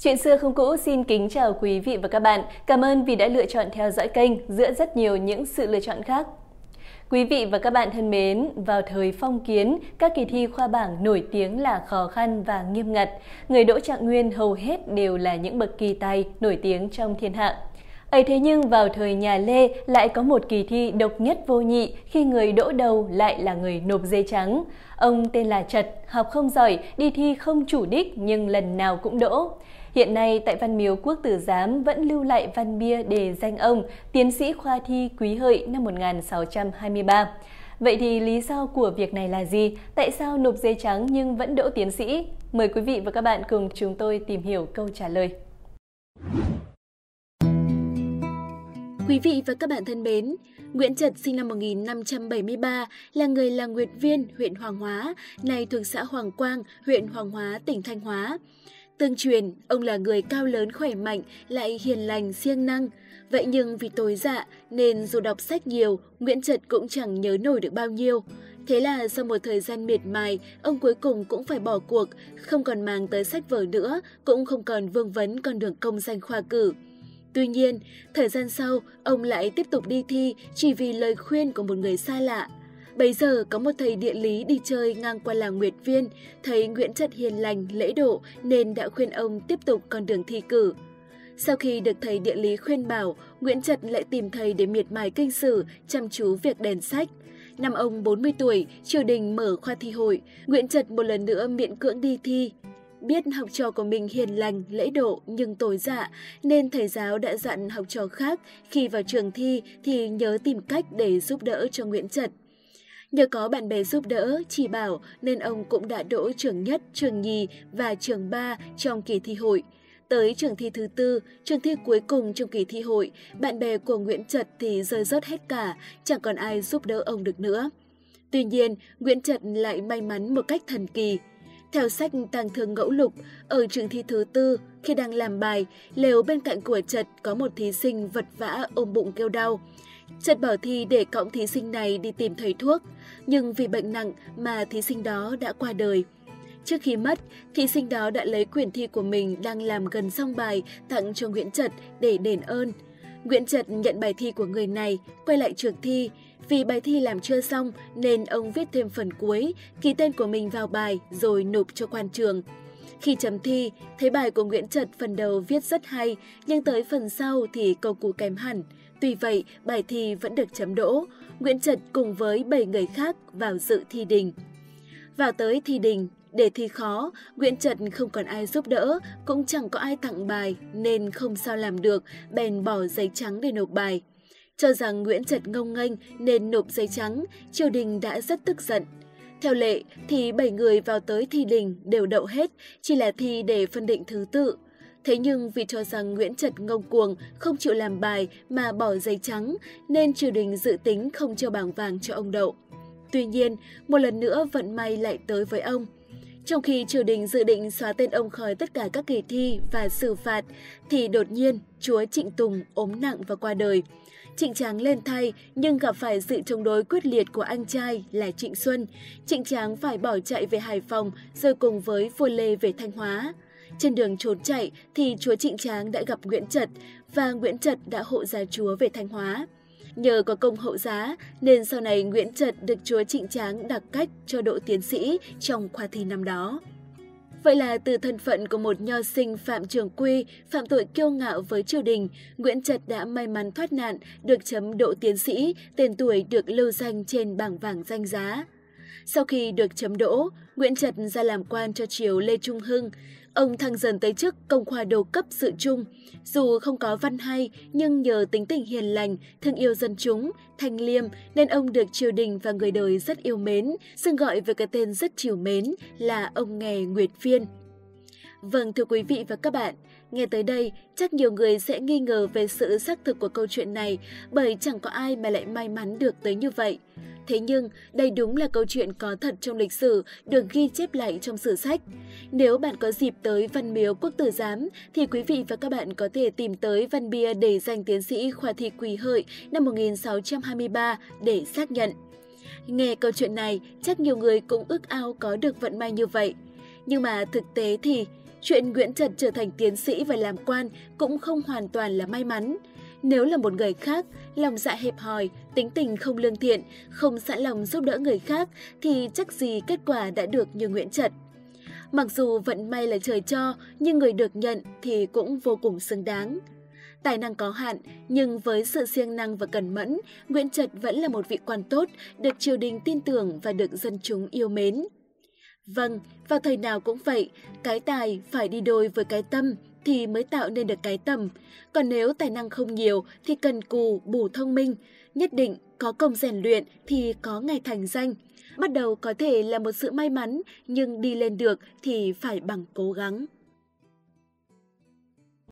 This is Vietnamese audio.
Chuyện xưa không cũ xin kính chào quý vị và các bạn. Cảm ơn vì đã lựa chọn theo dõi kênh giữa rất nhiều những sự lựa chọn khác. Quý vị và các bạn thân mến, vào thời phong kiến, các kỳ thi khoa bảng nổi tiếng là khó khăn và nghiêm ngặt. Người đỗ trạng nguyên hầu hết đều là những bậc kỳ tài nổi tiếng trong thiên hạ. ấy thế nhưng vào thời nhà Lê lại có một kỳ thi độc nhất vô nhị khi người đỗ đầu lại là người nộp giấy trắng. Ông tên là Trật, học không giỏi, đi thi không chủ đích nhưng lần nào cũng đỗ. Hiện nay tại Văn Miếu Quốc Tử Giám vẫn lưu lại văn bia đề danh ông, tiến sĩ khoa thi Quý Hợi năm 1623. Vậy thì lý do của việc này là gì? Tại sao nộp giấy trắng nhưng vẫn đỗ tiến sĩ? Mời quý vị và các bạn cùng chúng tôi tìm hiểu câu trả lời. Quý vị và các bạn thân mến, Nguyễn Trật sinh năm 1573 là người làng Nguyệt Viên, huyện Hoàng Hóa, nay thuộc xã Hoàng Quang, huyện Hoàng Hóa, tỉnh Thanh Hóa. Tương truyền, ông là người cao lớn khỏe mạnh, lại hiền lành, siêng năng. Vậy nhưng vì tối dạ nên dù đọc sách nhiều, Nguyễn Trật cũng chẳng nhớ nổi được bao nhiêu. Thế là sau một thời gian miệt mài, ông cuối cùng cũng phải bỏ cuộc, không còn mang tới sách vở nữa, cũng không còn vương vấn con đường công danh khoa cử. Tuy nhiên, thời gian sau, ông lại tiếp tục đi thi chỉ vì lời khuyên của một người xa lạ. Bây giờ có một thầy địa lý đi chơi ngang qua làng Nguyệt Viên, thấy Nguyễn Trật hiền lành, lễ độ nên đã khuyên ông tiếp tục con đường thi cử. Sau khi được thầy địa lý khuyên bảo, Nguyễn Trật lại tìm thầy để miệt mài kinh sử, chăm chú việc đèn sách. Năm ông 40 tuổi, triều đình mở khoa thi hội, Nguyễn Trật một lần nữa miễn cưỡng đi thi. Biết học trò của mình hiền lành, lễ độ nhưng tối dạ, nên thầy giáo đã dặn học trò khác khi vào trường thi thì nhớ tìm cách để giúp đỡ cho Nguyễn Trật. Nhờ có bạn bè giúp đỡ, chỉ bảo nên ông cũng đã đỗ trường nhất, trường nhì và trường ba trong kỳ thi hội. Tới trường thi thứ tư, trường thi cuối cùng trong kỳ thi hội, bạn bè của Nguyễn Trật thì rơi rớt hết cả, chẳng còn ai giúp đỡ ông được nữa. Tuy nhiên, Nguyễn Trật lại may mắn một cách thần kỳ. Theo sách Tàng Thương Ngẫu Lục, ở trường thi thứ tư, khi đang làm bài, lều bên cạnh của Trật có một thí sinh vật vã ôm bụng kêu đau. Trật bỏ thi để cõng thí sinh này đi tìm thầy thuốc, nhưng vì bệnh nặng mà thí sinh đó đã qua đời. Trước khi mất, thí sinh đó đã lấy quyển thi của mình đang làm gần xong bài tặng cho Nguyễn Trật để đền ơn. Nguyễn Trật nhận bài thi của người này, quay lại trường thi. Vì bài thi làm chưa xong nên ông viết thêm phần cuối, ký tên của mình vào bài rồi nộp cho quan trường. Khi chấm thi, thấy bài của Nguyễn Trật phần đầu viết rất hay, nhưng tới phần sau thì câu cú kém hẳn. Tuy vậy, bài thi vẫn được chấm đỗ. Nguyễn Trật cùng với 7 người khác vào dự thi đình. Vào tới thi đình, để thi khó, Nguyễn Trật không còn ai giúp đỡ, cũng chẳng có ai tặng bài nên không sao làm được, bèn bỏ giấy trắng để nộp bài. Cho rằng Nguyễn Trật ngông nghênh nên nộp giấy trắng, triều đình đã rất tức giận. Theo lệ thì 7 người vào tới thi đình đều đậu hết, chỉ là thi để phân định thứ tự. Thế nhưng vì cho rằng Nguyễn Trật ngông cuồng, không chịu làm bài mà bỏ giấy trắng, nên triều đình dự tính không cho bảng vàng cho ông đậu. Tuy nhiên, một lần nữa vận may lại tới với ông. Trong khi triều đình dự định xóa tên ông khỏi tất cả các kỳ thi và xử phạt, thì đột nhiên chúa Trịnh Tùng ốm nặng và qua đời. Trịnh Tráng lên thay nhưng gặp phải sự chống đối quyết liệt của anh trai là Trịnh Xuân. Trịnh Tráng phải bỏ chạy về Hải Phòng rồi cùng với vua Lê về Thanh Hóa. Trên đường trốn chạy thì chúa Trịnh Tráng đã gặp Nguyễn Trật và Nguyễn Trật đã hộ giá chúa về Thanh Hóa. Nhờ có công hậu giá nên sau này Nguyễn Trật được chúa Trịnh Tráng đặc cách cho độ tiến sĩ trong khoa thi năm đó. Vậy là từ thân phận của một nho sinh Phạm Trường Quy, phạm tội kiêu ngạo với triều đình, Nguyễn Trật đã may mắn thoát nạn, được chấm độ tiến sĩ, tên tuổi được lưu danh trên bảng vàng danh giá. Sau khi được chấm đỗ, Nguyễn Trật ra làm quan cho triều Lê Trung Hưng. Ông thăng dần tới chức công khoa đầu cấp sự trung. Dù không có văn hay, nhưng nhờ tính tình hiền lành, thương yêu dân chúng, thanh liêm, nên ông được triều đình và người đời rất yêu mến, xưng gọi với cái tên rất chiều mến là ông nghè Nguyệt Viên. Vâng thưa quý vị và các bạn, nghe tới đây chắc nhiều người sẽ nghi ngờ về sự xác thực của câu chuyện này bởi chẳng có ai mà lại may mắn được tới như vậy. Thế nhưng, đây đúng là câu chuyện có thật trong lịch sử, được ghi chép lại trong sử sách. Nếu bạn có dịp tới Văn Miếu Quốc Tử Giám, thì quý vị và các bạn có thể tìm tới văn bia để danh tiến sĩ khoa thi Quỳ Hợi năm 1623 để xác nhận. Nghe câu chuyện này, chắc nhiều người cũng ước ao có được vận may như vậy. Nhưng mà thực tế thì, Chuyện Nguyễn Trật trở thành tiến sĩ và làm quan cũng không hoàn toàn là may mắn. Nếu là một người khác, lòng dạ hẹp hòi, tính tình không lương thiện, không sẵn lòng giúp đỡ người khác thì chắc gì kết quả đã được như Nguyễn Trật. Mặc dù vận may là trời cho, nhưng người được nhận thì cũng vô cùng xứng đáng. Tài năng có hạn, nhưng với sự siêng năng và cẩn mẫn, Nguyễn Trật vẫn là một vị quan tốt, được triều đình tin tưởng và được dân chúng yêu mến. Vâng, vào thời nào cũng vậy, cái tài phải đi đôi với cái tâm thì mới tạo nên được cái tầm. Còn nếu tài năng không nhiều thì cần cù bù thông minh, nhất định có công rèn luyện thì có ngày thành danh. Bắt đầu có thể là một sự may mắn, nhưng đi lên được thì phải bằng cố gắng.